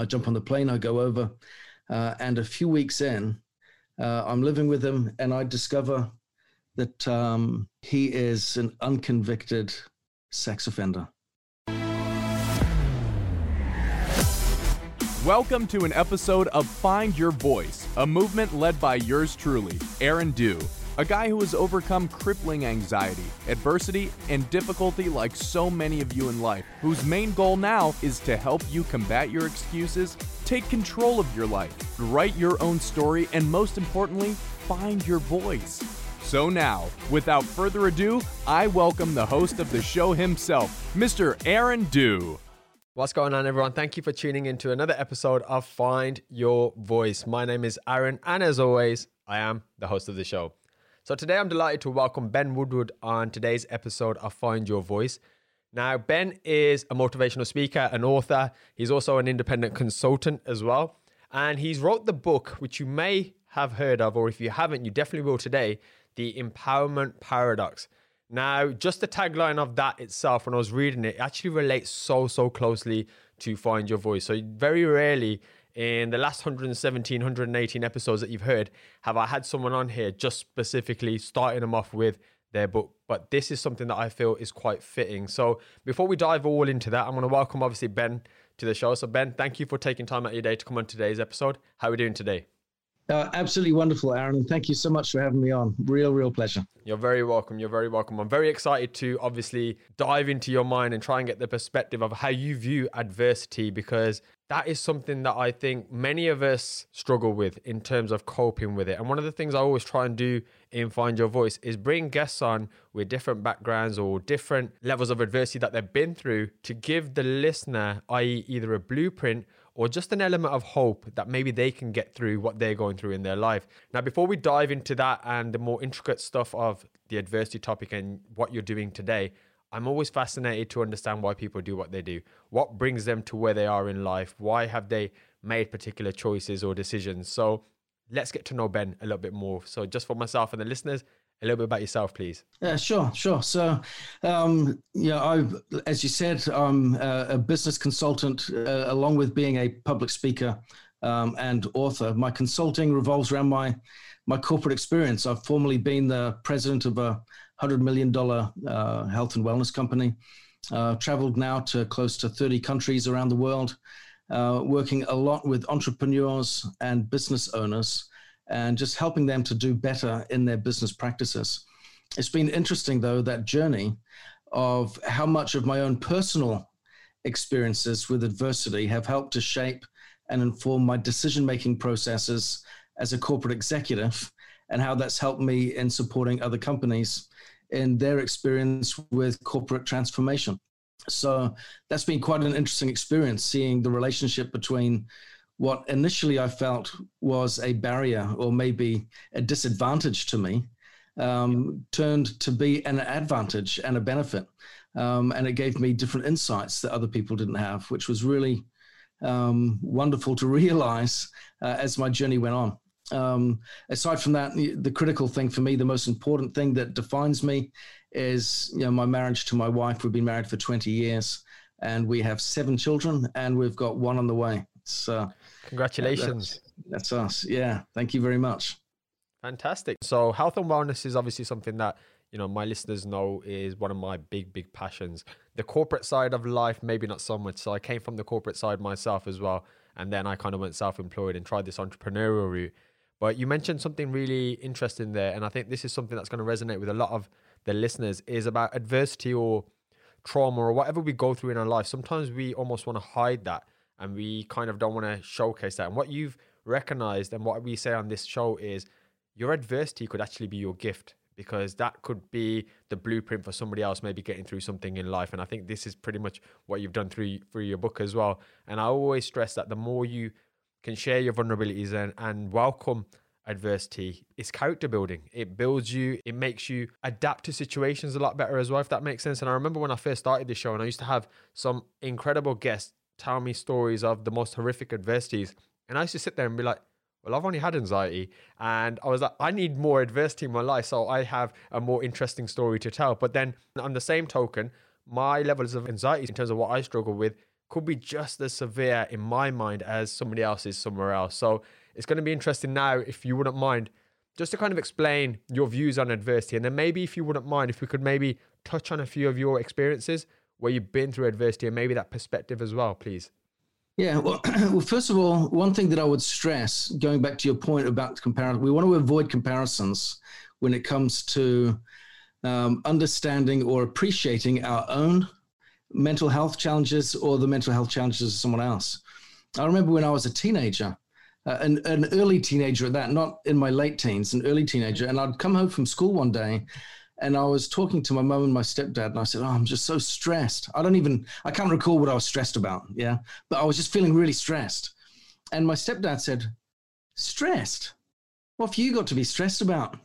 I jump on the plane, I go over, uh, and a few weeks in, uh, I'm living with him, and I discover that um, he is an unconvicted sex offender. Welcome to an episode of Find Your Voice, a movement led by yours truly, Aaron Dew, a guy who has overcome crippling anxiety, adversity, and difficulty like so many of you in life, whose main goal now is to help you combat your excuses, take control of your life, write your own story, and most importantly, find your voice. So now, without further ado, I welcome the host of the show himself, Mr. Aaron Dew. What's going on, everyone? Thank you for tuning in to another episode of Find Your Voice. My name is Aaron, and as always, I am the host of the show. So today I'm delighted to welcome Ben Woodward on today's episode of Find Your Voice. Now, Ben is a motivational speaker, an author. He's also an independent consultant as well. And he's wrote the book, which you may have heard of, or if you haven't, you definitely will today, The Empowerment Paradox. Now, just the tagline of that itself, when I was reading it, actually relates so, so closely to Find Your Voice. So, very rarely in the last 117, 118 episodes that you've heard have I had someone on here just specifically starting them off with their book. But this is something that I feel is quite fitting. So, before we dive all into that, I'm going to welcome, obviously, Ben to the show. So, Ben, thank you for taking time out of your day to come on today's episode. How are we doing today? Uh, absolutely wonderful, Aaron. Thank you so much for having me on. Real, real pleasure. You're very welcome. You're very welcome. I'm very excited to obviously dive into your mind and try and get the perspective of how you view adversity because that is something that I think many of us struggle with in terms of coping with it. And one of the things I always try and do in Find Your Voice is bring guests on with different backgrounds or different levels of adversity that they've been through to give the listener, i.e., either a blueprint or just an element of hope that maybe they can get through what they're going through in their life. Now, before we dive into that and the more intricate stuff of the adversity topic and what you're doing today, I'm always fascinated to understand why people do what they do. What brings them to where they are in life? Why have they made particular choices or decisions? So, let's get to know Ben a little bit more. So, just for myself and the listeners, a little bit about yourself, please. Yeah, sure, sure. So, um, yeah, I, as you said, I'm a business consultant, uh, along with being a public speaker um, and author. My consulting revolves around my my corporate experience. I've formerly been the president of a hundred million dollar uh, health and wellness company. Uh, traveled now to close to 30 countries around the world, uh, working a lot with entrepreneurs and business owners and just helping them to do better in their business practices. It's been interesting, though, that journey of how much of my own personal experiences with adversity have helped to shape and inform my decision making processes as a corporate executive, and how that's helped me in supporting other companies in their experience with corporate transformation. So that's been quite an interesting experience seeing the relationship between what initially I felt was a barrier or maybe a disadvantage to me um, turned to be an advantage and a benefit. Um, and it gave me different insights that other people didn't have, which was really um, wonderful to realize uh, as my journey went on. Um, aside from that, the critical thing for me, the most important thing that defines me is you know, my marriage to my wife. We've been married for 20 years and we have seven children and we've got one on the way. So Congratulations. That's, that's us. Yeah. Thank you very much. Fantastic. So, health and wellness is obviously something that you know my listeners know is one of my big big passions the corporate side of life maybe not so much so i came from the corporate side myself as well and then i kind of went self-employed and tried this entrepreneurial route but you mentioned something really interesting there and i think this is something that's going to resonate with a lot of the listeners is about adversity or trauma or whatever we go through in our life sometimes we almost want to hide that and we kind of don't want to showcase that. And what you've recognized and what we say on this show is your adversity could actually be your gift because that could be the blueprint for somebody else maybe getting through something in life. And i think this is pretty much what you've done through through your book as well. And i always stress that the more you can share your vulnerabilities and, and welcome adversity it's character building. It builds you it makes you adapt to situations a lot better as well if that makes sense. And i remember when i first started this show and i used to have some incredible guests tell me stories of the most horrific adversities. And I used to sit there and be like, well, I've only had anxiety. And I was like, I need more adversity in my life. So I have a more interesting story to tell. But then on the same token, my levels of anxiety in terms of what I struggle with could be just as severe in my mind as somebody else's somewhere else. So it's going to be interesting now, if you wouldn't mind, just to kind of explain your views on adversity. And then maybe, if you wouldn't mind, if we could maybe touch on a few of your experiences where you've been through adversity and maybe that perspective as well, please. Yeah, well, well, first of all, one thing that I would stress, going back to your point about comparison, we want to avoid comparisons when it comes to um, understanding or appreciating our own mental health challenges or the mental health challenges of someone else. I remember when I was a teenager, uh, an, an early teenager at that, not in my late teens, an early teenager, and I'd come home from school one day and I was talking to my mom and my stepdad, and I said, Oh, I'm just so stressed. I don't even, I can't recall what I was stressed about. Yeah. But I was just feeling really stressed. And my stepdad said, Stressed? What have you got to be stressed about?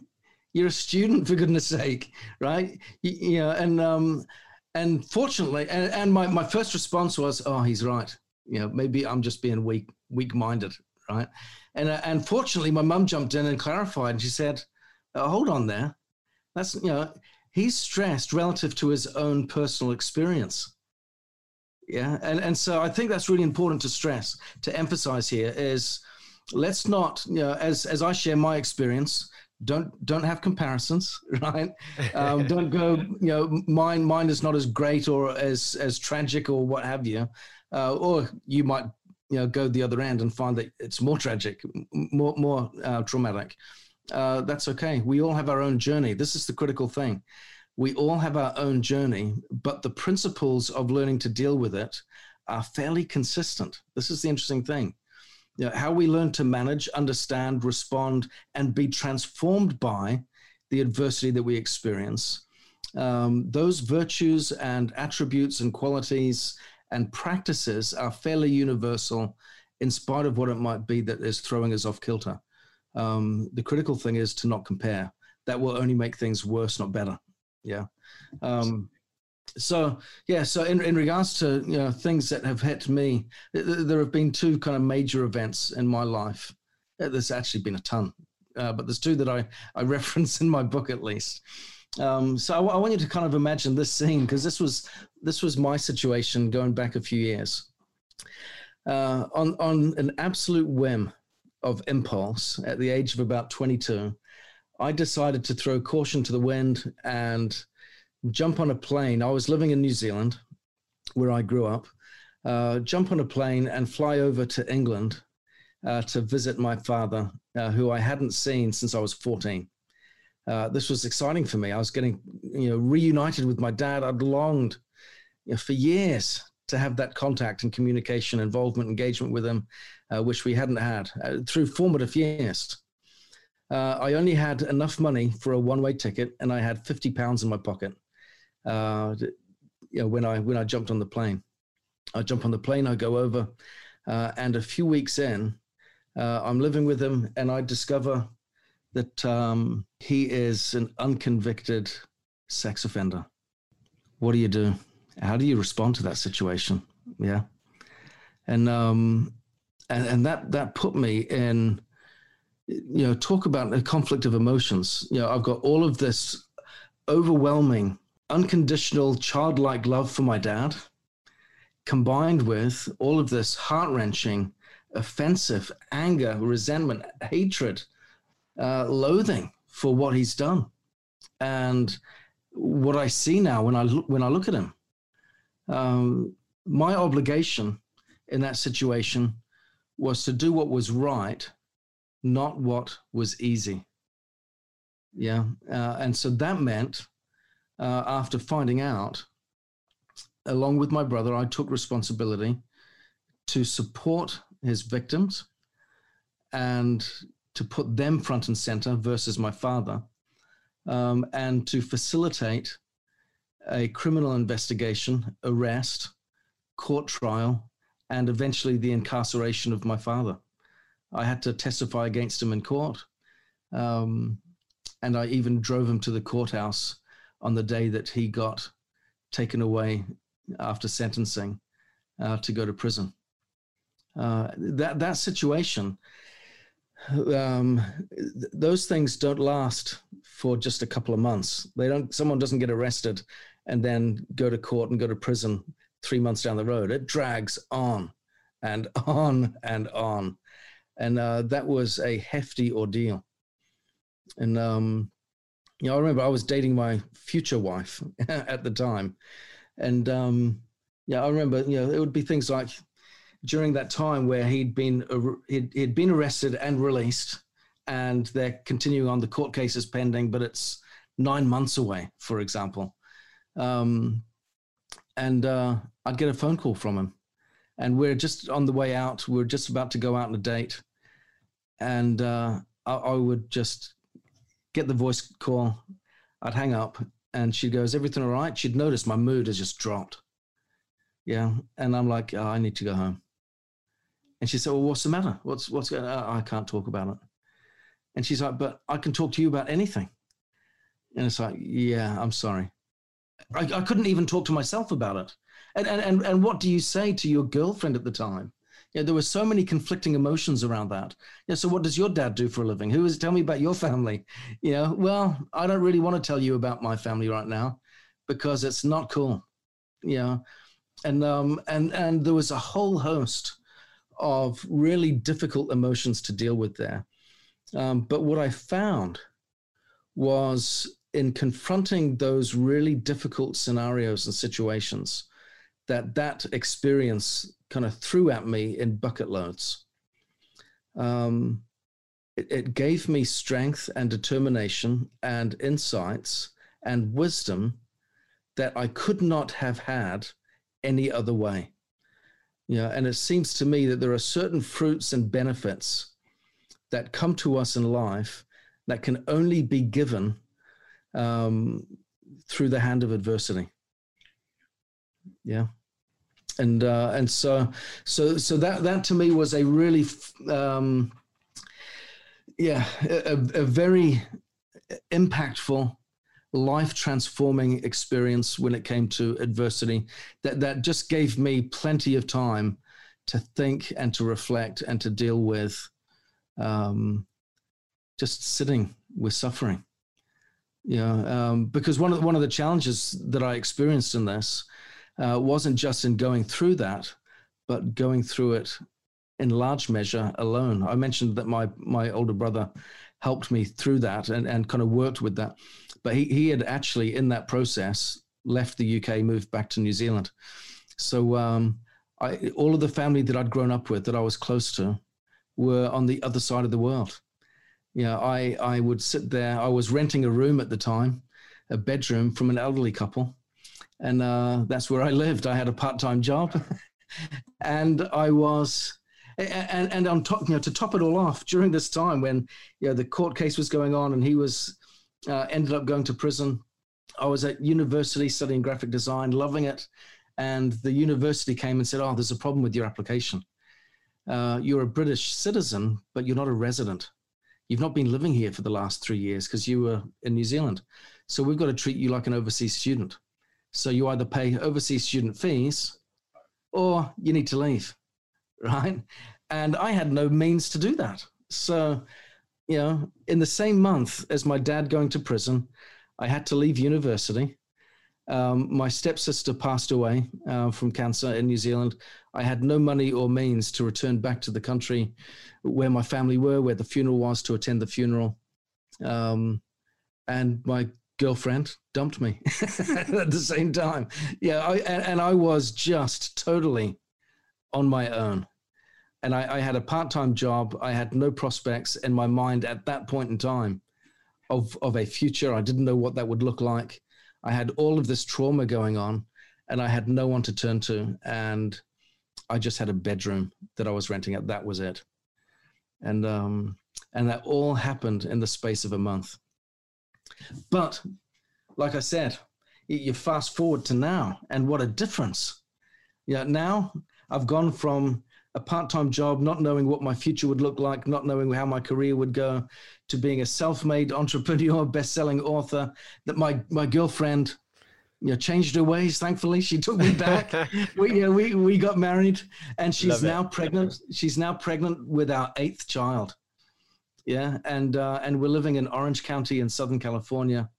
You're a student, for goodness sake, right? You, know, and, um, and fortunately, and, and my, my first response was, Oh, he's right. You know, maybe I'm just being weak, weak minded, right? And, uh, and fortunately, my mum jumped in and clarified, and she said, oh, Hold on there that's, you know, he's stressed relative to his own personal experience. Yeah. And, and so I think that's really important to stress, to emphasize here is let's not, you know, as, as I share my experience, don't don't have comparisons right um, don't go you know mine mine is not as great or as as tragic or what have you uh, or you might you know go the other end and find that it's more tragic more more uh, traumatic uh, that's okay. We all have our own journey. This is the critical thing. We all have our own journey, but the principles of learning to deal with it are fairly consistent. This is the interesting thing. You know, how we learn to manage, understand, respond, and be transformed by the adversity that we experience. Um, those virtues and attributes and qualities and practices are fairly universal in spite of what it might be that is throwing us off kilter. Um, the critical thing is to not compare. That will only make things worse, not better. Yeah. Um, so yeah, so in, in regards to you know things that have hit me, there have been two kind of major events in my life. Uh, there's actually been a ton, uh, but there's two that I I reference in my book at least. Um, so I, I, want you to kind of imagine this scene because this was this was my situation going back a few years. Uh, on on an absolute whim, of impulse at the age of about 22, I decided to throw caution to the wind and jump on a plane. I was living in New Zealand, where I grew up, uh, jump on a plane and fly over to England uh, to visit my father, uh, who I hadn't seen since I was 14. Uh, this was exciting for me. I was getting, you know, reunited with my dad. I'd longed you know, for years to have that contact and communication, involvement, engagement with him, uh, which we hadn't had uh, through formative years. Uh, I only had enough money for a one-way ticket, and I had fifty pounds in my pocket. Uh, you know, when I when I jumped on the plane, I jump on the plane, I go over, uh, and a few weeks in, uh, I'm living with him, and I discover that um, he is an unconvicted sex offender. What do you do? How do you respond to that situation? Yeah. And, um, and, and that, that put me in, you know, talk about a conflict of emotions. You know, I've got all of this overwhelming, unconditional, childlike love for my dad, combined with all of this heart wrenching, offensive anger, resentment, hatred, uh, loathing for what he's done. And what I see now when I look, when I look at him um, my obligation in that situation was to do what was right, not what was easy. Yeah. Uh, and so that meant, uh, after finding out, along with my brother, I took responsibility to support his victims and to put them front and center versus my father, um, and to facilitate a criminal investigation, arrest, court trial, and eventually the incarceration of my father. I had to testify against him in court. Um, and I even drove him to the courthouse on the day that he got taken away after sentencing uh, to go to prison. Uh, that that situation, um, th- those things don't last for just a couple of months. They don't. Someone doesn't get arrested and then go to court and go to prison three months down the road. It drags on and on and on. And uh, that was a hefty ordeal. And, um, you know, I remember I was dating my future wife at the time. And, um, yeah, I remember, you know, it would be things like during that time where he'd been, he'd, he'd been arrested and released and they're continuing on the court cases pending, but it's nine months away, for example. Um, and uh, I'd get a phone call from him, and we're just on the way out. We're just about to go out on a date, and uh, I, I, would just get the voice call. I'd hang up, and she goes, "Everything all right?" She'd notice my mood has just dropped. Yeah, and I'm like, oh, "I need to go home." And she said, "Well, what's the matter? What's what's going? on? I can't talk about it." And she's like, "But I can talk to you about anything." And it's like, "Yeah, I'm sorry." I, I couldn't even talk to myself about it. And, and, and, and what do you say to your girlfriend at the time? Yeah, there were so many conflicting emotions around that. Yeah, so what does your dad do for a living? Who is tell me about your family? You know, well, I don't really want to tell you about my family right now because it's not cool. Know, and um and and there was a whole host of really difficult emotions to deal with there. Um, but what I found was in confronting those really difficult scenarios and situations that that experience kind of threw at me in bucket loads. Um, it, it gave me strength and determination and insights and wisdom that i could not have had any other way. You know, and it seems to me that there are certain fruits and benefits that come to us in life that can only be given um, through the hand of adversity. Yeah. And uh, and so so so that that to me was a really um, yeah a, a very impactful life transforming experience when it came to adversity that that just gave me plenty of time to think and to reflect and to deal with um, just sitting with suffering yeah, um, because one of the, one of the challenges that I experienced in this uh, wasn't just in going through that, but going through it in large measure alone. I mentioned that my my older brother helped me through that and, and kind of worked with that, but he he had actually in that process left the UK, moved back to New Zealand. So um, I, all of the family that I'd grown up with, that I was close to, were on the other side of the world you know, I, I would sit there. I was renting a room at the time, a bedroom from an elderly couple. And uh, that's where I lived. I had a part time job. and I was, and, and on top, you know, to top it all off, during this time when, you know, the court case was going on and he was, uh, ended up going to prison, I was at university studying graphic design, loving it. And the university came and said, Oh, there's a problem with your application. Uh, you're a British citizen, but you're not a resident you've not been living here for the last three years because you were in New Zealand. So we've got to treat you like an overseas student. So you either pay overseas student fees or you need to leave, right? And I had no means to do that. So, you know, in the same month as my dad going to prison, I had to leave university. Um, my stepsister passed away uh, from cancer in New Zealand. I had no money or means to return back to the country where my family were, where the funeral was, to attend the funeral. Um, and my girlfriend dumped me at the same time. Yeah, I, and, and, I was just totally on my own. And I, I had a part time job. I had no prospects in my mind at that point in time of, of a future. I didn't know what that would look like. I had all of this trauma going on, and I had no one to turn to. And I just had a bedroom that I was renting out. That was it. And um, and that all happened in the space of a month. But like I said, you fast forward to now, and what a difference. Yeah, now I've gone from a part-time job, not knowing what my future would look like, not knowing how my career would go, to being a self-made entrepreneur, best-selling author. That my my girlfriend you know, changed her ways. Thankfully, she took me back. we, you know, we we got married, and she's now pregnant. She's now pregnant with our eighth child. Yeah, and uh, and we're living in Orange County in Southern California,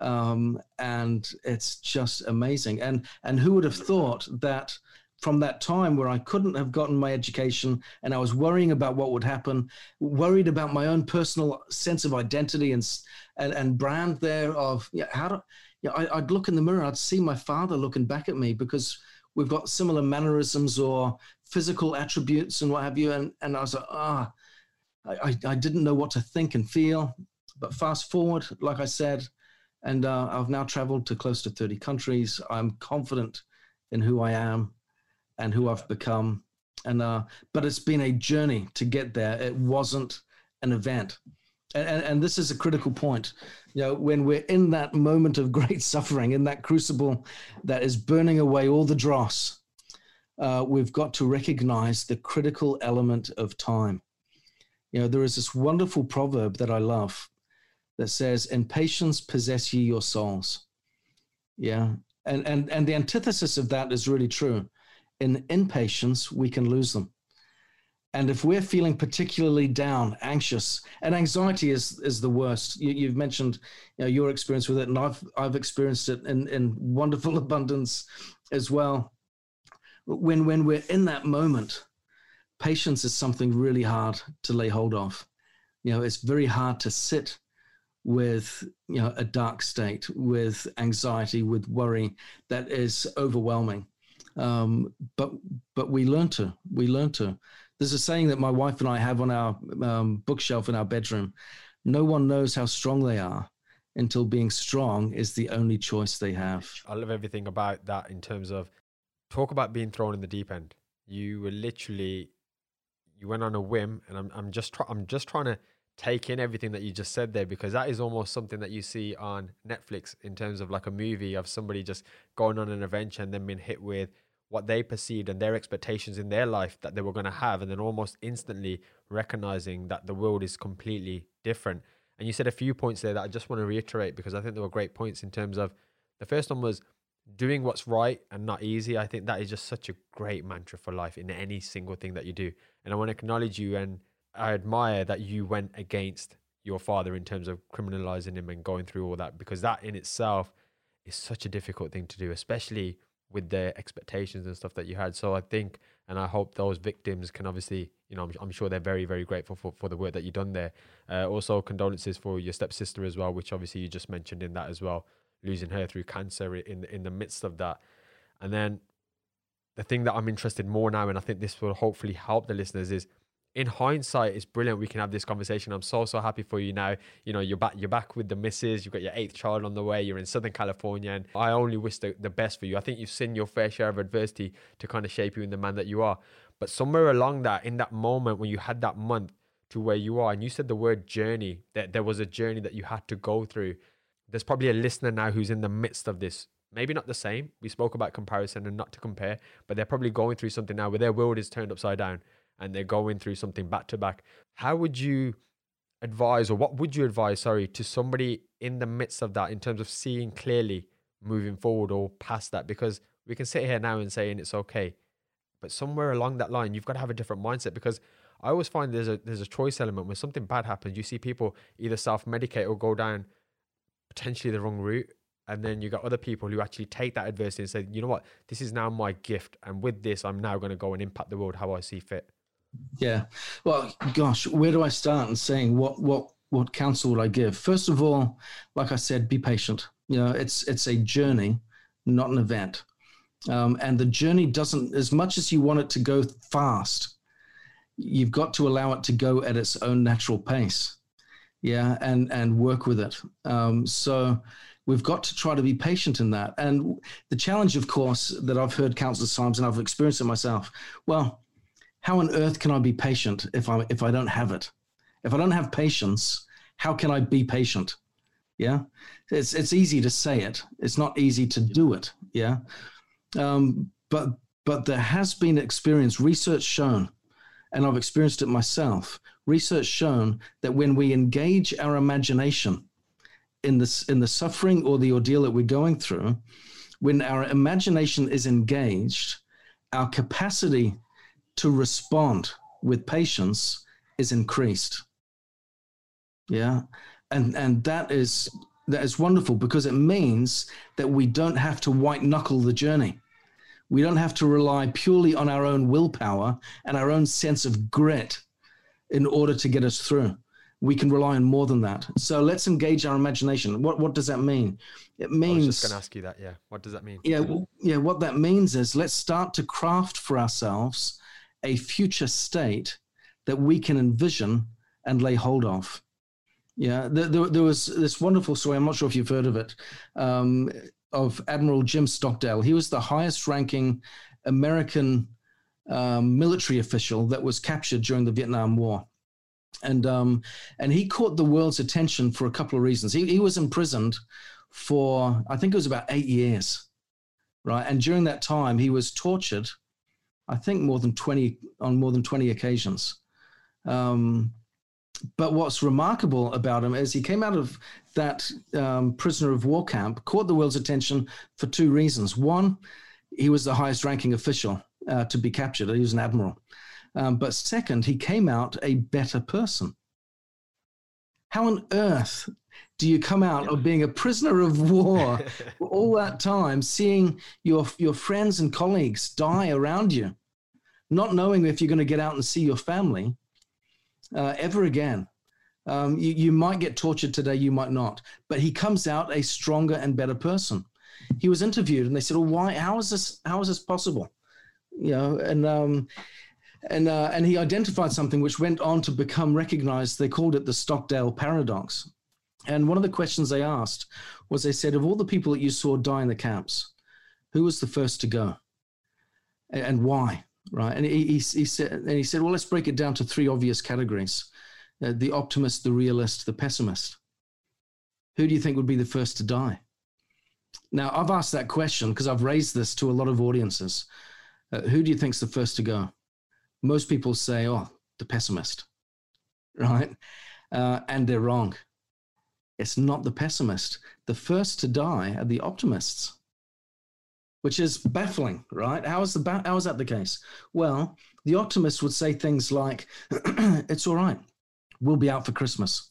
Um, and it's just amazing. And and who would have thought that from that time where I couldn't have gotten my education and I was worrying about what would happen, worried about my own personal sense of identity and and, and brand there of yeah, how do yeah, I, would look in the mirror, I'd see my father looking back at me because we've got similar mannerisms or physical attributes and what have you. And, and I was like, ah, I, I didn't know what to think and feel. But fast forward, like I said, and uh, I've now traveled to close to 30 countries. I'm confident in who I am and who I've become. And uh, but it's been a journey to get there. It wasn't an event. And, and, and this is a critical point. You know, when we're in that moment of great suffering, in that crucible that is burning away all the dross, uh, we've got to recognize the critical element of time. You know, there is this wonderful proverb that I love that says, "In patience possess ye your souls." Yeah, and and and the antithesis of that is really true. In impatience, we can lose them. And if we're feeling particularly down, anxious, and anxiety is is the worst. You, have mentioned you know, your experience with it, and I've I've experienced it in, in wonderful abundance as well. When when we're in that moment, patience is something really hard to lay hold of. You know, it's very hard to sit with you know a dark state, with anxiety, with worry that is overwhelming. Um, but but we learn to we learn to. There's a saying that my wife and I have on our um, bookshelf in our bedroom. No one knows how strong they are until being strong is the only choice they have. I love everything about that in terms of talk about being thrown in the deep end. You were literally you went on a whim, and I'm I'm just try, I'm just trying to take in everything that you just said there because that is almost something that you see on Netflix in terms of like a movie of somebody just going on an adventure and then being hit with what they perceived and their expectations in their life that they were going to have, and then almost instantly recognizing that the world is completely different. And you said a few points there that I just want to reiterate because I think there were great points in terms of the first one was doing what's right and not easy. I think that is just such a great mantra for life in any single thing that you do. And I want to acknowledge you and I admire that you went against your father in terms of criminalizing him and going through all that because that in itself is such a difficult thing to do, especially with the expectations and stuff that you had. So I think, and I hope those victims can obviously, you know, I'm, I'm sure they're very, very grateful for, for the work that you've done there. Uh, also, condolences for your stepsister as well, which obviously you just mentioned in that as well, losing her through cancer in in the midst of that. And then the thing that I'm interested more now, and I think this will hopefully help the listeners, is in hindsight, it's brilliant. We can have this conversation. I'm so so happy for you now. You know, you're back. You're back with the missus. You've got your eighth child on the way. You're in Southern California, and I only wish the, the best for you. I think you've seen your fair share of adversity to kind of shape you in the man that you are. But somewhere along that, in that moment when you had that month to where you are, and you said the word journey, that there was a journey that you had to go through. There's probably a listener now who's in the midst of this. Maybe not the same. We spoke about comparison and not to compare, but they're probably going through something now where their world is turned upside down and they're going through something back to back, how would you advise, or what would you advise, sorry, to somebody in the midst of that in terms of seeing clearly moving forward or past that? Because we can sit here now and saying it's okay, but somewhere along that line, you've got to have a different mindset because I always find there's a there's a choice element when something bad happens. You see people either self medicate or go down potentially the wrong route. And then you got other people who actually take that adversity and say, you know what, this is now my gift. And with this, I'm now going to go and impact the world how I see fit. Yeah. Well, gosh, where do I start in saying what what what counsel would I give? First of all, like I said, be patient. You know, it's it's a journey, not an event. Um, and the journey doesn't, as much as you want it to go fast, you've got to allow it to go at its own natural pace. Yeah, and and work with it. Um, so we've got to try to be patient in that. And the challenge, of course, that I've heard countless times, and I've experienced it myself. Well, how on earth can I be patient if I if I don't have it? If I don't have patience, how can I be patient? Yeah, it's it's easy to say it. It's not easy to do it. Yeah, um, but but there has been experience, research shown, and I've experienced it myself. Research shown that when we engage our imagination in this in the suffering or the ordeal that we're going through, when our imagination is engaged, our capacity to respond with patience is increased. Yeah. And, and that is that is wonderful because it means that we don't have to white knuckle the journey. We don't have to rely purely on our own willpower and our own sense of grit in order to get us through. We can rely on more than that. So let's engage our imagination. What what does that mean? It means I was just going to ask you that. Yeah. What does that mean? Yeah, well, yeah. What that means is let's start to craft for ourselves a future state that we can envision and lay hold of. Yeah, there, there, there, was this wonderful story. I'm not sure if you've heard of it, um, of Admiral Jim Stockdale. He was the highest-ranking American um, military official that was captured during the Vietnam War, and um, and he caught the world's attention for a couple of reasons. He, he was imprisoned for I think it was about eight years, right? And during that time, he was tortured. I think more than twenty on more than twenty occasions. Um, but what's remarkable about him is he came out of that um, prisoner of war camp, caught the world's attention for two reasons. One, he was the highest ranking official uh, to be captured, he was an admiral. Um, but second, he came out a better person. How on earth do you come out of being a prisoner of war for all that time, seeing your, your friends and colleagues die around you, not knowing if you're going to get out and see your family? uh, ever again. Um, you, you might get tortured today, you might not, but he comes out a stronger and better person. He was interviewed, and they said, "Well, why? How is this? How is this possible?" You know, and um, and uh, and he identified something which went on to become recognized. They called it the Stockdale paradox. And one of the questions they asked was, they said, of all the people that you saw die in the camps, who was the first to go, and, why? right? And he, he, he, said, and he said, well, let's break it down to three obvious categories: uh, the optimist, the realist, the pessimist. Who do you think would be the first to die? Now, I've asked that question because I've raised this to a lot of audiences. Uh, who do you think's the first to go? Most people say, "Oh, the pessimist," right? Uh, and they're wrong. It's not the pessimist. The first to die are the optimists which is baffling, right? How is the ba- how is that the case? Well, the optimist would say things like, "It's all right, we'll be out for Christmas,"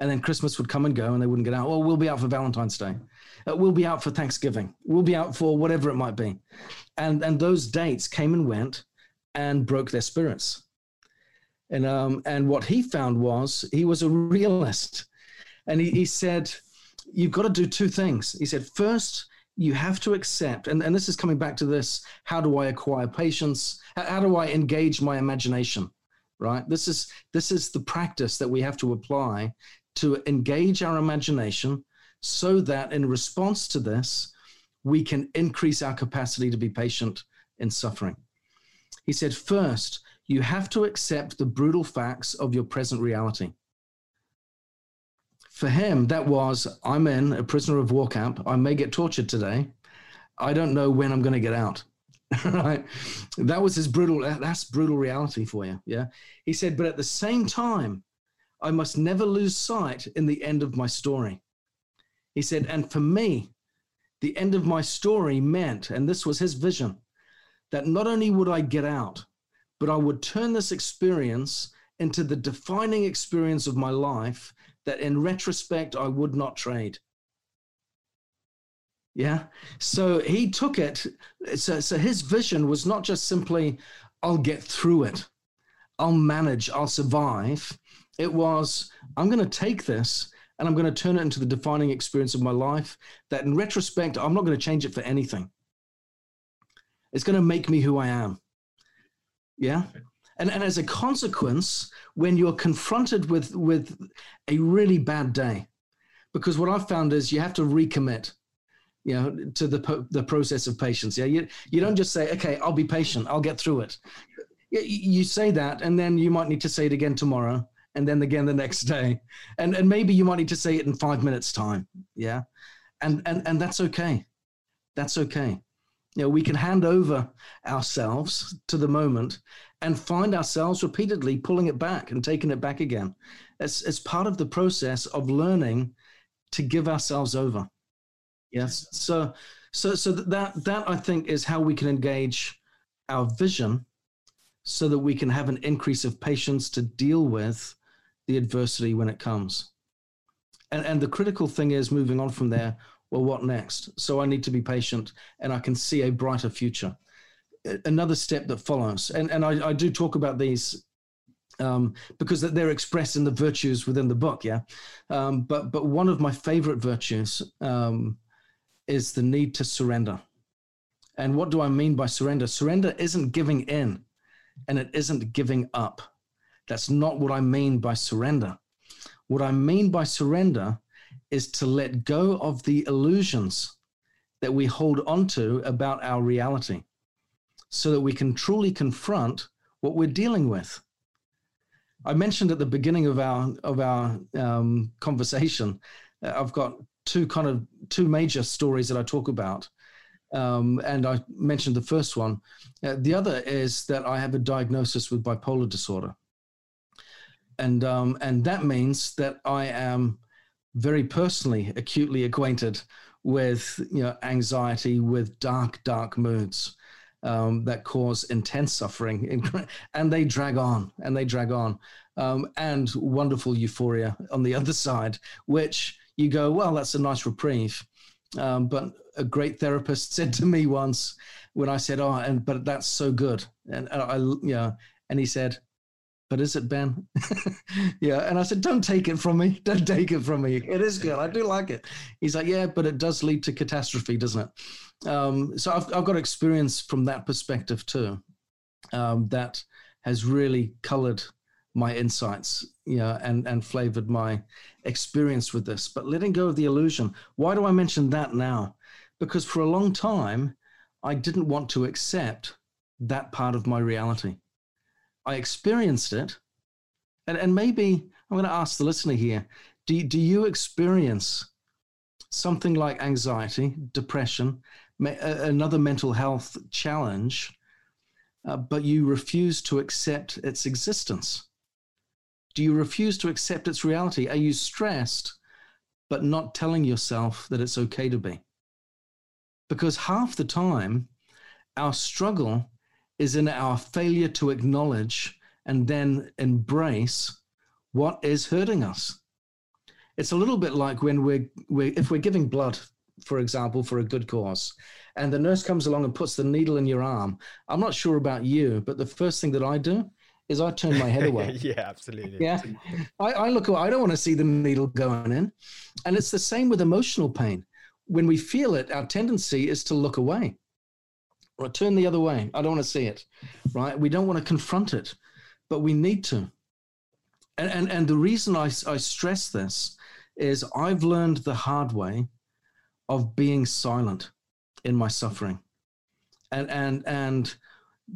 and then Christmas would come and go, and they wouldn't get out. Well, we'll be out for Valentine's Day, uh, we'll be out for Thanksgiving, we'll be out for whatever it might be, and and those dates came and went, and broke their spirits. And um and what he found was he was a realist, and he, he said, "You've got to do two things." He said, first you have to accept, and, and this is coming back to this how do I acquire patience? How, how do I engage my imagination? Right? This is this is the practice that we have to apply to engage our imagination so that in response to this, we can increase our capacity to be patient in suffering. He said, first, you have to accept the brutal facts of your present reality for him, that was I'm in a prisoner of war camp. I may get tortured today. I don't know when I'm going to get out. right? That was his brutal, that's brutal reality for you. Yeah. He said, but at the same time, I must never lose sight in the end of my story. He said, and for me, the end of my story meant, and this was his vision, that not only would I get out, but I would turn this experience into the defining experience of my life that in retrospect I would not trade. Yeah. So he took it. So, so his vision was not just simply, I'll get through it, I'll manage, I'll survive. It was, I'm going to take this and I'm going to turn it into the defining experience of my life that in retrospect, I'm not going to change it for anything. It's going to make me who I am. Yeah. And, and as a consequence, when you're confronted with, with a really bad day, because what I've found is you have to recommit, you know, to the, the process of patience. Yeah. You, you don't just say, okay, I'll be patient. I'll get through it. You, say that, and then you might need to say it again tomorrow and then again the next day. And, and maybe you might need to say it in five minutes time. Yeah. And, and, and that's okay. That's okay. You know, we can hand over ourselves to the moment and find ourselves repeatedly pulling it back and taking it back again. It's, it's part of the process of learning to give ourselves over. Yes. So, so, so that, that I think is how we can engage our vision so that we can have an increase of patience to deal with the adversity when it comes. And, and the critical thing is moving on from there. Well, what next? So I need to be patient and I can see a brighter future. Another step that follows, and, and I, I do talk about these um, because they're expressed in the virtues within the book, yeah. Um, but but one of my favorite virtues um, is the need to surrender. And what do I mean by surrender? Surrender isn't giving in, and it isn't giving up. That's not what I mean by surrender. What I mean by surrender is to let go of the illusions that we hold onto about our reality so that we can truly confront what we're dealing with. I mentioned at the beginning of our of our um, conversation, uh, I've got two kind of two major stories that I talk about, um, and I mentioned the first one. Uh, the other is that I have a diagnosis with bipolar disorder, and um, and that means that I am very personally acutely acquainted with you know anxiety, with dark dark moods. Um, that cause intense suffering, and they drag on and they drag on, um, and wonderful euphoria on the other side, which you go, well, that's a nice reprieve. Um, but a great therapist said to me once when I said, "Oh, and but that's so good," and, and I, yeah, and he said, "But is it Ben?" yeah, and I said, "Don't take it from me. Don't take it from me. It is good. I do like it." He's like, "Yeah, but it does lead to catastrophe, doesn't it?" Um, so I've I've got experience from that perspective too. Um, that has really colored my insights, know, and and flavored my experience with this. But letting go of the illusion. Why do I mention that now? because for a long time, I didn't want to accept that part of my reality. I experienced it. And, and maybe I'm going to ask the listener here do, do you experience something like anxiety, depression, another mental health challenge, uh, but you refuse to accept its existence? Do you refuse to accept its reality? Are you stressed, but not telling yourself that it's okay to be? because half the time our struggle is in our failure to acknowledge and then embrace what is hurting us. It's a little bit like when we're, we're if we're giving blood, for example, for a good cause, and the nurse comes along and puts the needle in your arm. I'm not sure about you, but the first thing that I do is I turn my head away. yeah, absolutely. Yeah. I, I look, I don't want to see the needle going in. And it's the same with emotional pain when we feel it, our tendency is to look away or turn the other way. I don't want to see it, right? We don't want to confront it, but we need to. And, and, and the reason I, I stress this is I've learned the hard way of being silent in my suffering and, and, and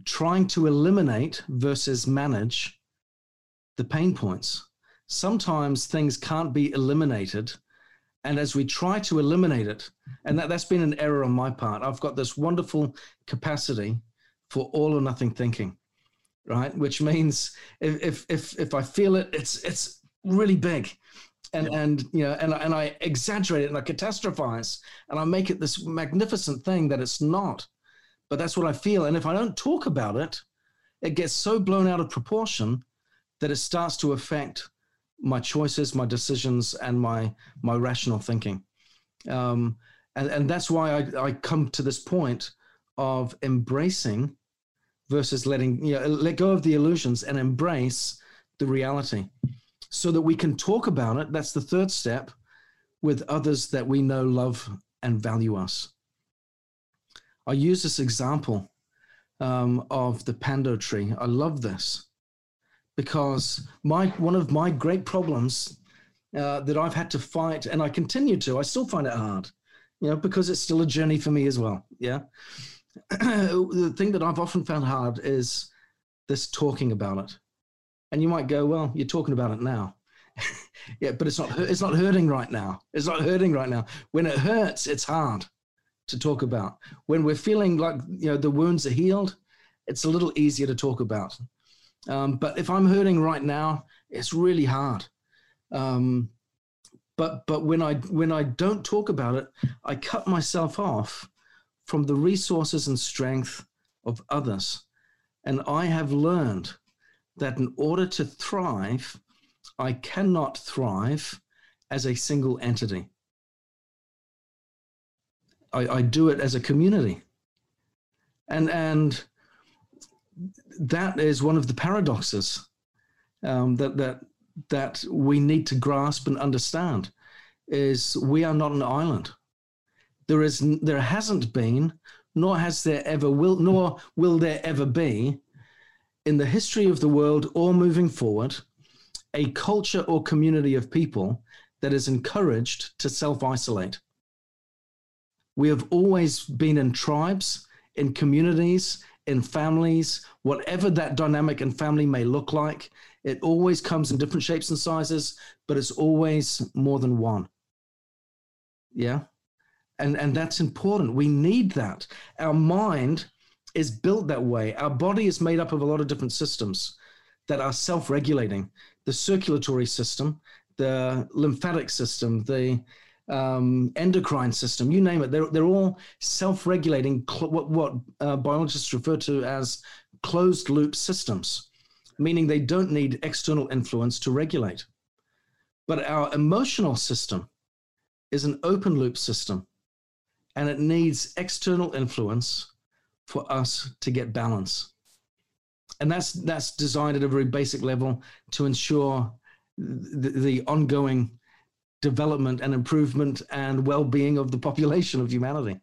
trying to eliminate versus manage the pain points. Sometimes things can't be eliminated and as we try to eliminate it, and that, that's been an error on my part, I've got this wonderful capacity for all or nothing thinking, right? Which means if if if, if I feel it, it's it's really big. And, yeah. and you know and, and I exaggerate it and I catastrophize and I make it this magnificent thing that it's not but that's what I feel and if I don't talk about it it gets so blown out of proportion that it starts to affect my choices, my decisions, and my my rational thinking. Um, and, and that's why I, I come to this point of embracing versus letting you know, let go of the illusions and embrace the reality so that we can talk about it. That's the third step with others that we know, love, and value us. I use this example um, of the pando tree. I love this because my one of my great problems uh, that I've had to fight, and I continue to, I still find it hard, you know, because it's still a journey for me as well. Yeah. the thing that I've often found hard is this talking about it. And you might go, well, you're talking about it now. yeah, but it's not it's not hurting right now. It's not hurting right now. When it hurts, it's hard to talk about. When we're feeling like you know the wounds are healed, it's a little easier to talk about. Um, but if I'm hurting right now, it's really hard. Um, but but when I when I don't talk about it, I cut myself off from the resources and strength of others. And I have learned that in order to thrive, I cannot thrive as a single entity. I, I do it as a community. And, and that is one of the paradoxes um, that, that, that we need to grasp and understand is we are not an island. There is there hasn't been, nor has there ever will, nor will there ever be, in the history of the world or moving forward, a culture or community of people that is encouraged to self-isolate. We have always been in tribes, in communities, in families, whatever that dynamic and family may look like. It always comes in different shapes and sizes, but it's always more than one. Yeah. And, and that's important. We need that. Our mind is built that way. Our body is made up of a lot of different systems that are self regulating the circulatory system, the lymphatic system, the um, endocrine system, you name it. They're, they're all self regulating, cl- what, what uh, biologists refer to as closed loop systems, meaning they don't need external influence to regulate. But our emotional system is an open loop system and it needs external influence for us to get balance. And that's that's designed at a very basic level to ensure the, the ongoing development and improvement and well-being of the population of humanity.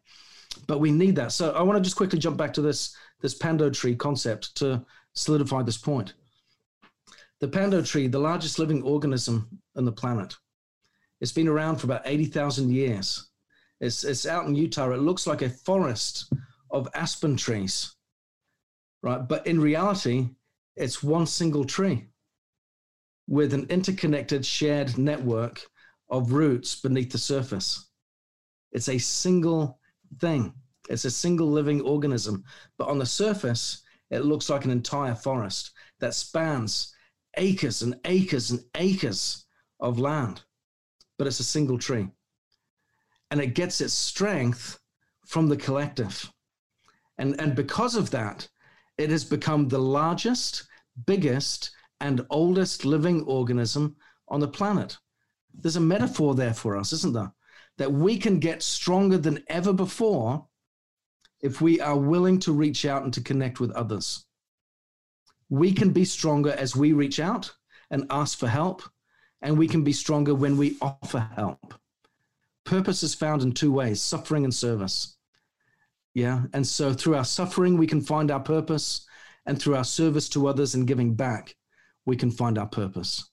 But we need that. So I want to just quickly jump back to this this pando tree concept to solidify this point. The pando tree, the largest living organism on the planet, it's been around for about 80,000 years. It's, it's out in Utah. It looks like a forest of aspen trees, right? But in reality, it's one single tree with an interconnected shared network of roots beneath the surface. It's a single thing. It's a single living organism. But on the surface, it looks like an entire forest that spans acres and acres and acres of land. But it's a single tree and it gets its strength from the collective. And, and because of that, it has become the largest, biggest, and oldest living organism on the planet. There's a metaphor there for us, isn't there? That we can get stronger than ever before if we are willing to reach out and to connect with others. We can be stronger as we reach out and ask for help, and we can be stronger when we offer help purpose is found in two ways suffering and service. Yeah. And so through our suffering, we can find our purpose. And through our service to others and giving back, we can find our purpose.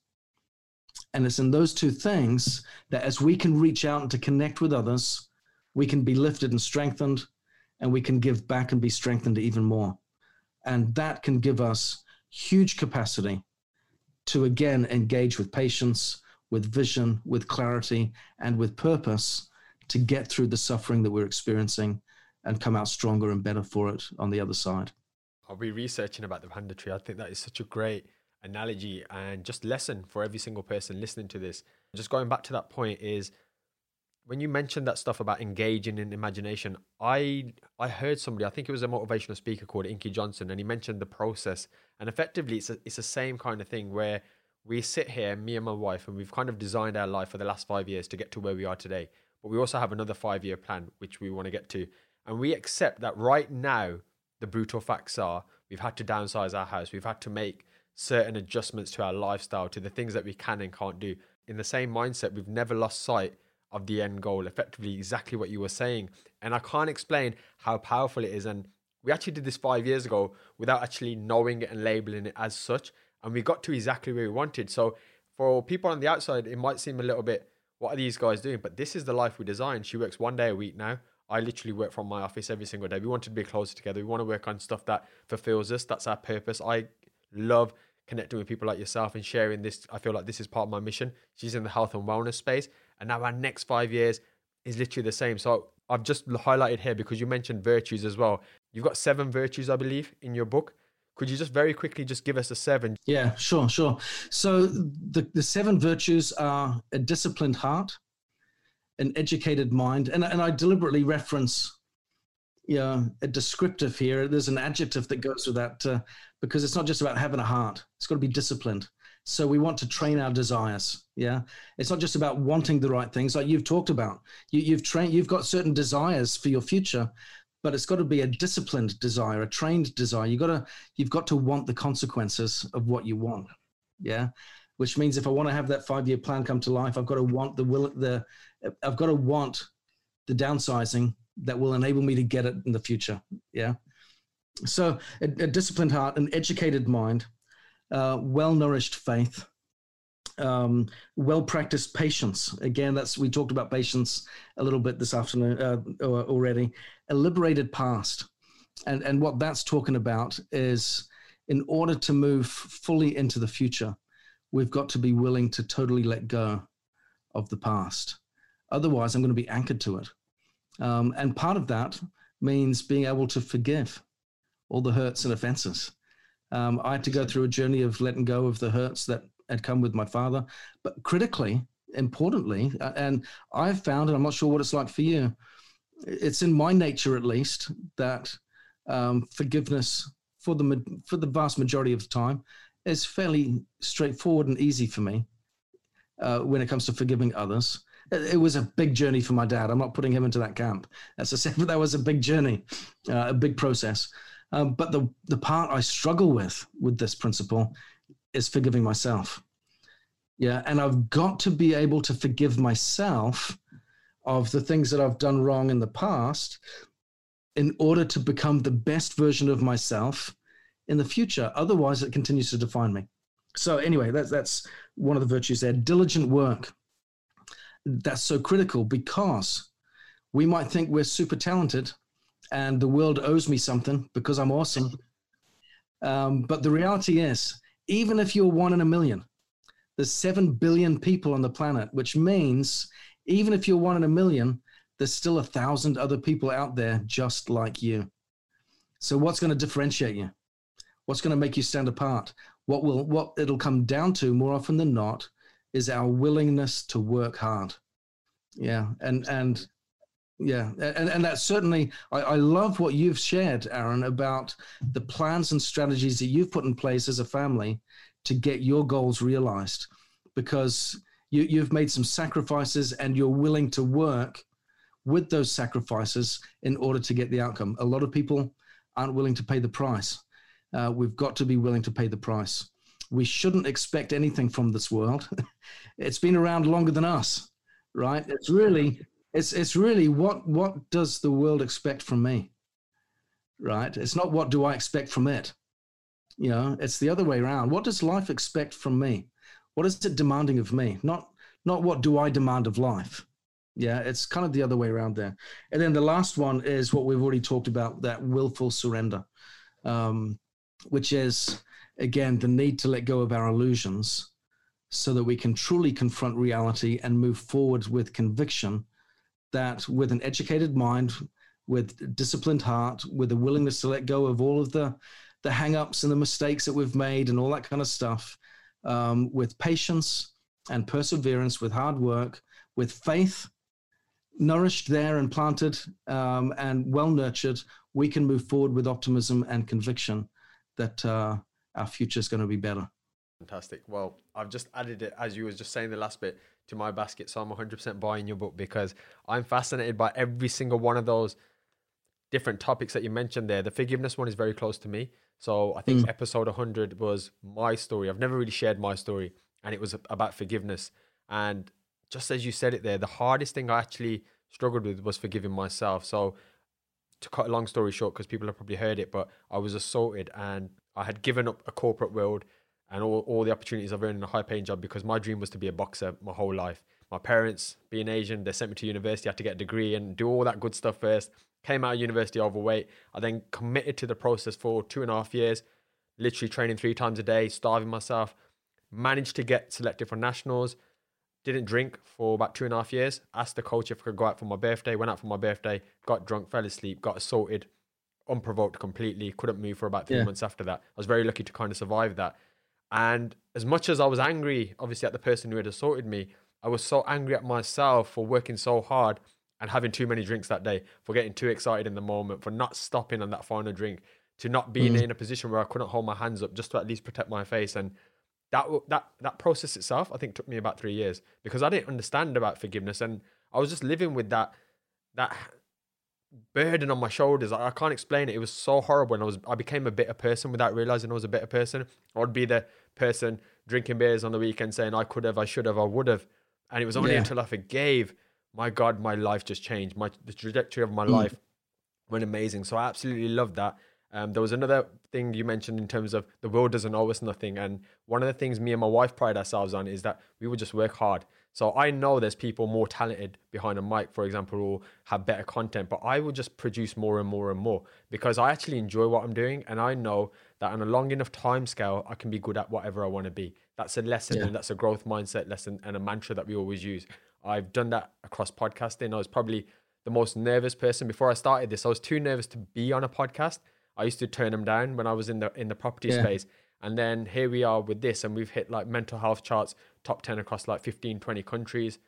And it's in those two things that as we can reach out and to connect with others, we can be lifted and strengthened, and we can give back and be strengthened even more. And that can give us huge capacity to again engage with patience, with vision, with clarity, and with purpose to get through the suffering that we're experiencing and come out stronger and better for it on the other side. I'll be researching about the pando tree. I think that is such a great analogy and just lesson for every single person listening to this. Just going back to that point is when you mentioned that stuff about engaging in imagination, I I heard somebody, I think it was a motivational speaker called Inky Johnson, and he mentioned the process. And effectively it's a, it's the same kind of thing where we sit here, me and my wife, and we've kind of designed our life for the last five years to get to where we are today. But we also have another five year plan, which we want to get to. And we accept that right now, the brutal facts are we've had to downsize our house, we've had to make certain adjustments to our lifestyle, to the things that we can and can't do. In the same mindset, we've never lost sight of the end goal, effectively, exactly what you were saying. And I can't explain how powerful it is. And we actually did this five years ago without actually knowing it and labeling it as such and we got to exactly where we wanted. So for people on the outside, it might seem a little bit, what are these guys doing? But this is the life we designed. She works one day a week now. I literally work from my office every single day. We want to be closer together. We want to work on stuff that fulfills us. That's our purpose. I love connecting with people like yourself and sharing this. I feel like this is part of my mission. She's in the health and wellness space. And now our next five years is literally the same. So I've just highlighted here because you mentioned virtues as well. You've got seven virtues, I believe, in your book. Could you just very quickly just give us a seven? Yeah, sure, sure. So the, the seven virtues are a disciplined heart, an educated mind, and, and I deliberately reference, you know, a descriptive here. There's an adjective that goes with that uh, because it's not just about having a heart. It's got to be disciplined. So we want to train our desires. Yeah, it's not just about wanting the right things, like you've talked about. You, you've trained. You've got certain desires for your future, but it's got to be a disciplined desire, a trained desire. You got to. You've got to want the consequences of what you want. Yeah, which means if I want to have that five year plan come to life, I've got to want the will. The I've got to want the downsizing that will enable me to get it in the future. Yeah. So a, a disciplined heart, an educated mind uh, well nourished faith, um, well practiced patience. Again, that's we talked about patience a little bit this afternoon uh, already. A liberated past, and and what that's talking about is in order to move fully into the future, we've got to be willing to totally let go of the past. Otherwise, I'm going to be anchored to it. Um, and part of that means being able to forgive all the hurts and offenses. Um, I had to go through a journey of letting go of the hurts that had come with my father. But critically, importantly, uh, and I've found, and I'm not sure what it's like for you, it's in my nature at least that um, forgiveness for the for the vast majority of the time is fairly straightforward and easy for me uh, when it comes to forgiving others. It, was a big journey for my dad. I'm not putting him into that camp. As I said, that was a big journey, uh, a big process. Um, but the, the part I struggle with with this principle is forgiving myself. Yeah. And I've got to be able to forgive myself of the things that I've done wrong in the past in order to become the best version of myself in the future. Otherwise, it continues to define me. So, anyway, that's, that's one of the virtues there. Diligent work. That's so critical because we might think we're super talented and the world owes me something because I'm awesome. Um, but the reality is, even if you're one in a million, there's 7 billion people on the planet, which means even if you're one in a million, there's still a thousand other people out there just like you. So what's going to differentiate you? What's going to make you stand apart? What will what it'll come down to more often than not is our willingness to work hard. Yeah, and and yeah, and, and that's certainly, I, I love what you've shared, Aaron, about the plans and strategies that you've put in place as a family to get your goals realized because you, you've made some sacrifices and you're willing to work with those sacrifices in order to get the outcome. A lot of people aren't willing to pay the price. Uh, we've got to be willing to pay the price. We shouldn't expect anything from this world. it's been around longer than us, right? It's really it's it's really what what does the world expect from me? Right? It's not what do I expect from it. You know, it's the other way around. What does life expect from me? What is it demanding of me? Not not what do I demand of life. Yeah, it's kind of the other way around there. And then the last one is what we've already talked about that willful surrender, um, which is, again, the need to let go of our illusions so that we can truly confront reality and move forward with conviction that with an educated mind, with disciplined heart, with a willingness to let go of all of the the hang-ups and the mistakes that we've made and all that kind of stuff, um, with patience and perseverance, with hard work, with faith, nourished there and planted um, and well nurtured, we can move forward with optimism and conviction that uh, our future is going to be better. Fantastic. Well, I've just added it as you were just saying the last bit to my basket. So I'm 100% buying your book because I'm fascinated by every single one of those different topics that you mentioned there. The forgiveness one is very close to me. So I think mm. episode 100 was my story. I've never really shared my story, and it was about forgiveness. And just as you said it there, the hardest thing I actually struggled with was forgiving myself. So to cut a long story short, because people have probably heard it, but I was assaulted and I had given up a corporate world and all, all the opportunities earned in a high paying job because my dream was to be a boxer my whole life. My parents, being Asian, they sent me to university. I had to get a degree and do all that good stuff first. Came out of university overweight. I then committed to the process for two and a half years, literally training three times a day, starving myself. Managed to get selected for nationals. Didn't drink for about two and a half years. Asked the coach if I could go out for my birthday. Went out for my birthday. Got drunk, fell asleep, got assaulted, unprovoked completely. Couldn't move for about three yeah. months after that. I was very lucky to kind of survive that. And as much as I was angry, obviously, at the person who had assaulted me, I was so angry at myself for working so hard and having too many drinks that day, for getting too excited in the moment, for not stopping on that final drink, to not being Mm. in a position where I couldn't hold my hands up just to at least protect my face. And that that that process itself, I think, took me about three years because I didn't understand about forgiveness, and I was just living with that that burden on my shoulders. I, I can't explain it. It was so horrible, and I was I became a bitter person without realizing I was a bitter person. I would be the person drinking beers on the weekend, saying I could have, I should have, I would have, and it was only Yeah. until I forgave. My God, my life just changed. My the trajectory of my Mm. life went amazing. So I absolutely loved that. Um, there was another thing you mentioned in terms of the world doesn't owe us nothing. And one of the things me and my wife pride ourselves on is that we would just work hard. So I know there's people more talented behind a mic, for example, or have better content, but I will just produce more and more and more because I actually enjoy what I'm doing. And I know that on a long enough time scale, I can be good at whatever I want to be. That's a lesson Yeah. and that's a growth mindset lesson and a mantra that we always use. I've done that across podcasting. I was probably the most nervous person before I started this. I was too nervous to be on a podcast. I used to turn them down when I was in the in the property Yeah. space. And then here we are with this, and we've hit like mental health charts, top 10 across like 15, 20 countries,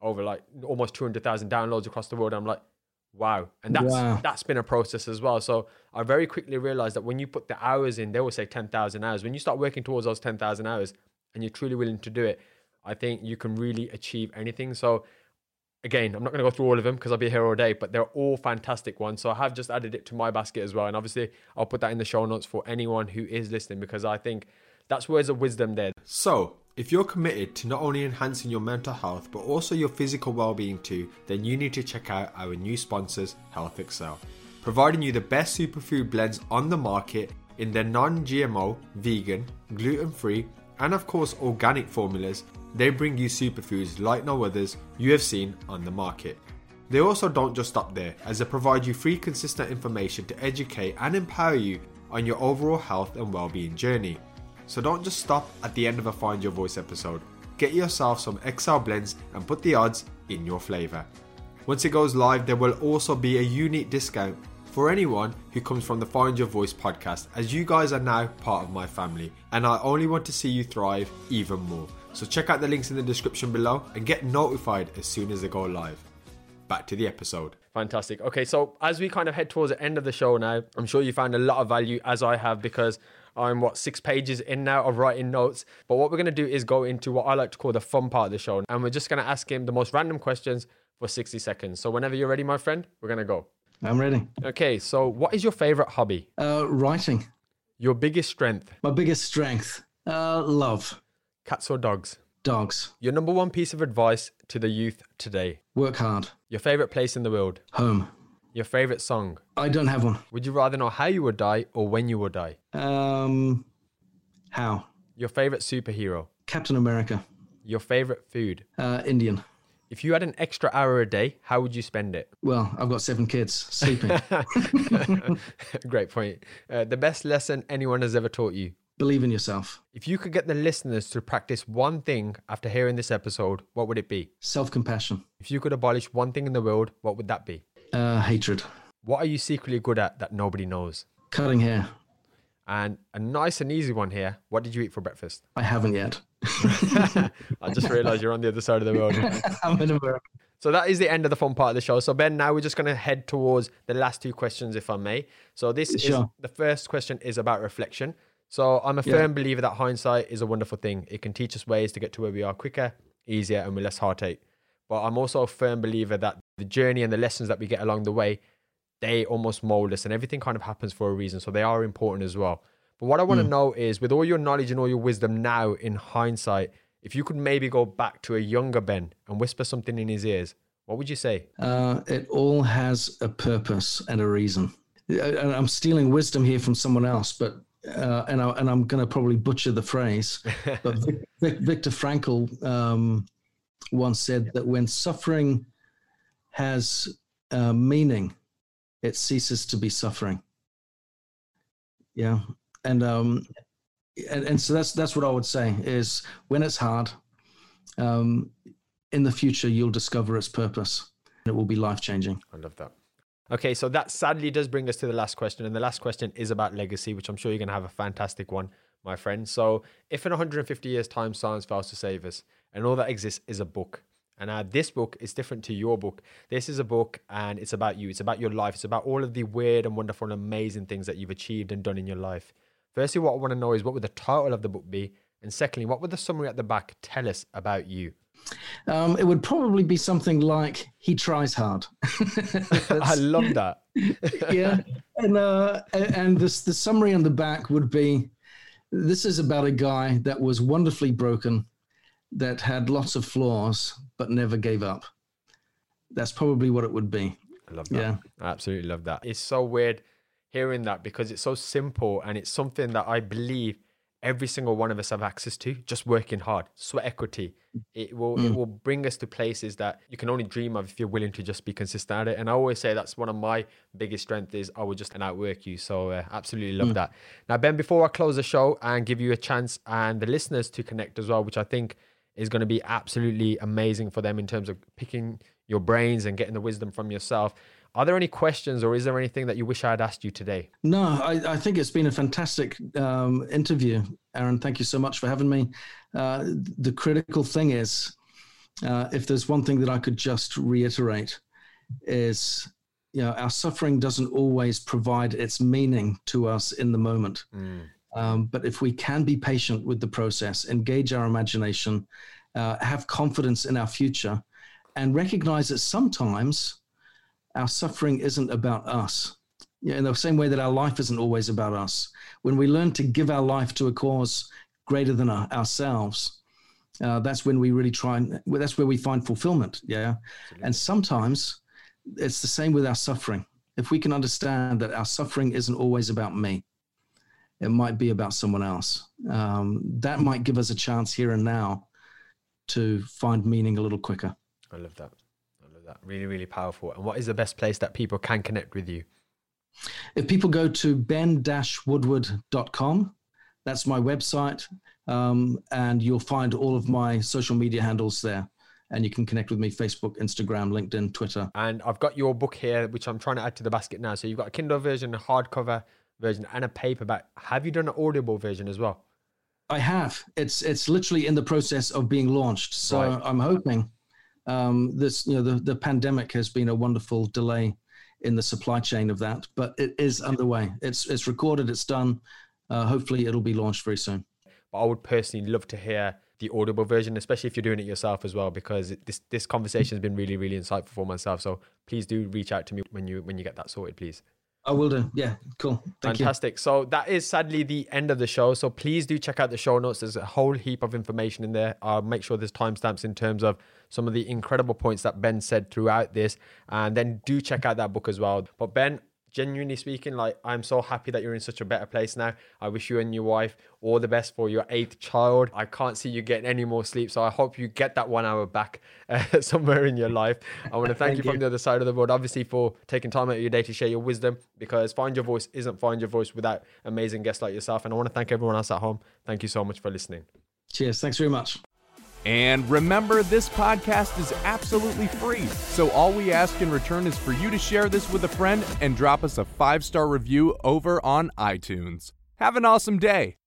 over like almost 200,000 downloads across the world. I'm like, wow. And that's Wow. that's been a process as well. So I very quickly realized that when you put the hours in, they will say 10,000 hours. When you start working towards those 10,000 hours and you're truly willing to do it, I think you can really achieve anything. So again, I'm not going to go through all of them because I'll be here all day, but they're all fantastic ones. So I have just added it to my basket as well. And obviously, I'll put that in the show notes for anyone who is listening because I think that's words of wisdom there. So, if you're committed to not only enhancing your mental health but also your physical well-being too, then you need to check out our new sponsors, Health Excel, providing you the best superfood blends on the market in their non-GMO, vegan, gluten-free, and of course organic formulas. They bring you superfoods like no others you have seen on the market. They also don't just stop there, as they provide you free, consistent information to educate and empower you on your overall health and well-being journey. So don't just stop at the end of a Find Your Voice episode. Get yourself some XL blends and put the odds in your flavor. Once it goes live, there will also be a unique discount for anyone who comes from the Find Your Voice podcast, as you guys are now part of my family, and I only want to see you thrive even more. So check out the links in the description below and get notified as soon as they go live. Back to the episode. Fantastic. Okay, so as we kind of head towards the end of the show now, I'm sure you found a lot of value as I have because I'm what six pages in now of writing notes. But what we're going to do is go into what I like to call the fun part of the show, and we're just going to ask him the most random questions for 60 seconds. So whenever you're ready, my friend, we're going to go. I'm ready. Okay, so what is your favorite hobby? Uh, writing. Your biggest strength? My biggest strength. Uh, love. Cats or dogs? Dogs. Your number one piece of advice to the youth today? Work hard. Your favorite place in the world? Home. Your favorite song? I don't have one. Would you rather know how you would die or when you would die? Um, how? Your favorite superhero? Captain America. Your favorite food? Uh, Indian. If you had an extra hour a day, how would you spend it? Well, I've got seven kids sleeping. Great point. Uh, the best lesson anyone has ever taught you. Believe in yourself. If you could get the listeners to practice one thing after hearing this episode, what would it be? Self compassion. If you could abolish one thing in the world, what would that be? Uh, hatred. What are you secretly good at that nobody knows? Cutting hair. And a nice and easy one here. What did you eat for breakfast? I haven't yet. I just realized you're on the other side of the world. I'm in America. So that is the end of the fun part of the show. So Ben, now we're just going to head towards the last two questions, if I may. So this is the first question is about reflection. So I'm a Yeah. firm believer that hindsight is a wonderful thing. It can teach us ways to get to where we are quicker, easier, and with less heartache. But I'm also a firm believer that the journey and the lessons that we get along the way, they almost mold us, and everything kind of happens for a reason. So they are important as well. But what I want to know is, with all your knowledge and all your wisdom now in hindsight, if you could maybe go back to a younger Ben and whisper something in his ears, what would you say? Uh, it all has a purpose and a reason. And I'm stealing wisdom here from someone else, but uh, and I, and I'm going to probably butcher the phrase, but Vic, Vic, Viktor Frankl um, once said that when suffering has uh, meaning, it ceases to be suffering. Yeah, and um, and, and so that's that's what I would say is when it's hard, um, in the future you'll discover its purpose. It will be life changing. I love that. Okay, so that sadly does bring us to the last question. And the last question is about legacy, which I'm sure you're going to have a fantastic one, my friend. So, if in 150 years' time science fails to save us and all that exists is a book, And uh, this book is different to your book. This is a book and it's about you. It's about your life. It's about all of the weird and wonderful and amazing things that you've achieved and done in your life. Firstly, what I want to know is what would the title of the book be? And secondly, what would the summary at the back tell us about you? Um, it would probably be something like "He tries hard." I love that. yeah, and uh, and this the summary on the back would be: This is about a guy that was wonderfully broken, that had lots of flaws, but never gave up. That's probably what it would be. I love that. Yeah, I absolutely love that. It's so weird hearing that because it's so simple and it's something that I believe every single one of us have access to just working hard sweat equity it will mm. it will bring us to places that you can only dream of if you're willing to just be consistent at it and i always say that's one of my biggest strengths is i will just outwork you so uh, absolutely love mm. that now ben before i close the show and give you a chance and the listeners to connect as well which i think is going to be absolutely amazing for them in terms of picking your brains and getting the wisdom from yourself are there any questions or is there anything that you wish I had asked you today? No, I, I think it's been a fantastic um, interview, Aaron. Thank you so much for having me. Uh, the critical thing is uh, if there's one thing that I could just reiterate, is you know, our suffering doesn't always provide its meaning to us in the moment. Mm. Um, but if we can be patient with the process, engage our imagination, uh, have confidence in our future, and recognize that sometimes our suffering isn't about us. Yeah, in the same way that our life isn't always about us. When we learn to give our life to a cause greater than our, ourselves, uh, that's when we really try and that's where we find fulfillment. Yeah. Absolutely. And sometimes it's the same with our suffering. If we can understand that our suffering isn't always about me, it might be about someone else. Um, that might give us a chance here and now to find meaning a little quicker. I love that that. Really, really powerful. And what is the best place that people can connect with you? If people go to ben-woodward.com, that's my website, um, and you'll find all of my social media handles there. And you can connect with me Facebook, Instagram, LinkedIn, Twitter. And I've got your book here, which I'm trying to add to the basket now. So you've got a Kindle version, a hardcover version, and a paperback. Have you done an Audible version as well? I have. It's it's literally in the process of being launched. So right. I'm hoping um, this, you know, the, the pandemic has been a wonderful delay in the supply chain of that, but it is underway. It's it's recorded. It's done. Uh, hopefully, it'll be launched very soon. But I would personally love to hear the audible version, especially if you're doing it yourself as well, because this this conversation has been really really insightful for myself. So please do reach out to me when you when you get that sorted, please. I will do. Yeah, cool. Thank Fantastic. You. So that is sadly the end of the show. So please do check out the show notes. There's a whole heap of information in there. I'll make sure there's timestamps in terms of some of the incredible points that Ben said throughout this. And then do check out that book as well. But Ben, genuinely speaking, like I'm so happy that you're in such a better place now. I wish you and your wife all the best for your eighth child. I can't see you getting any more sleep, so I hope you get that one hour back uh, somewhere in your life. I want to thank, thank you, you from the other side of the world, obviously, for taking time out of your day to share your wisdom. Because Find Your Voice isn't Find Your Voice without amazing guests like yourself. And I want to thank everyone else at home. Thank you so much for listening. Cheers. Thanks very much. And remember, this podcast is absolutely free. So all we ask in return is for you to share this with a friend and drop us a five star review over on iTunes. Have an awesome day.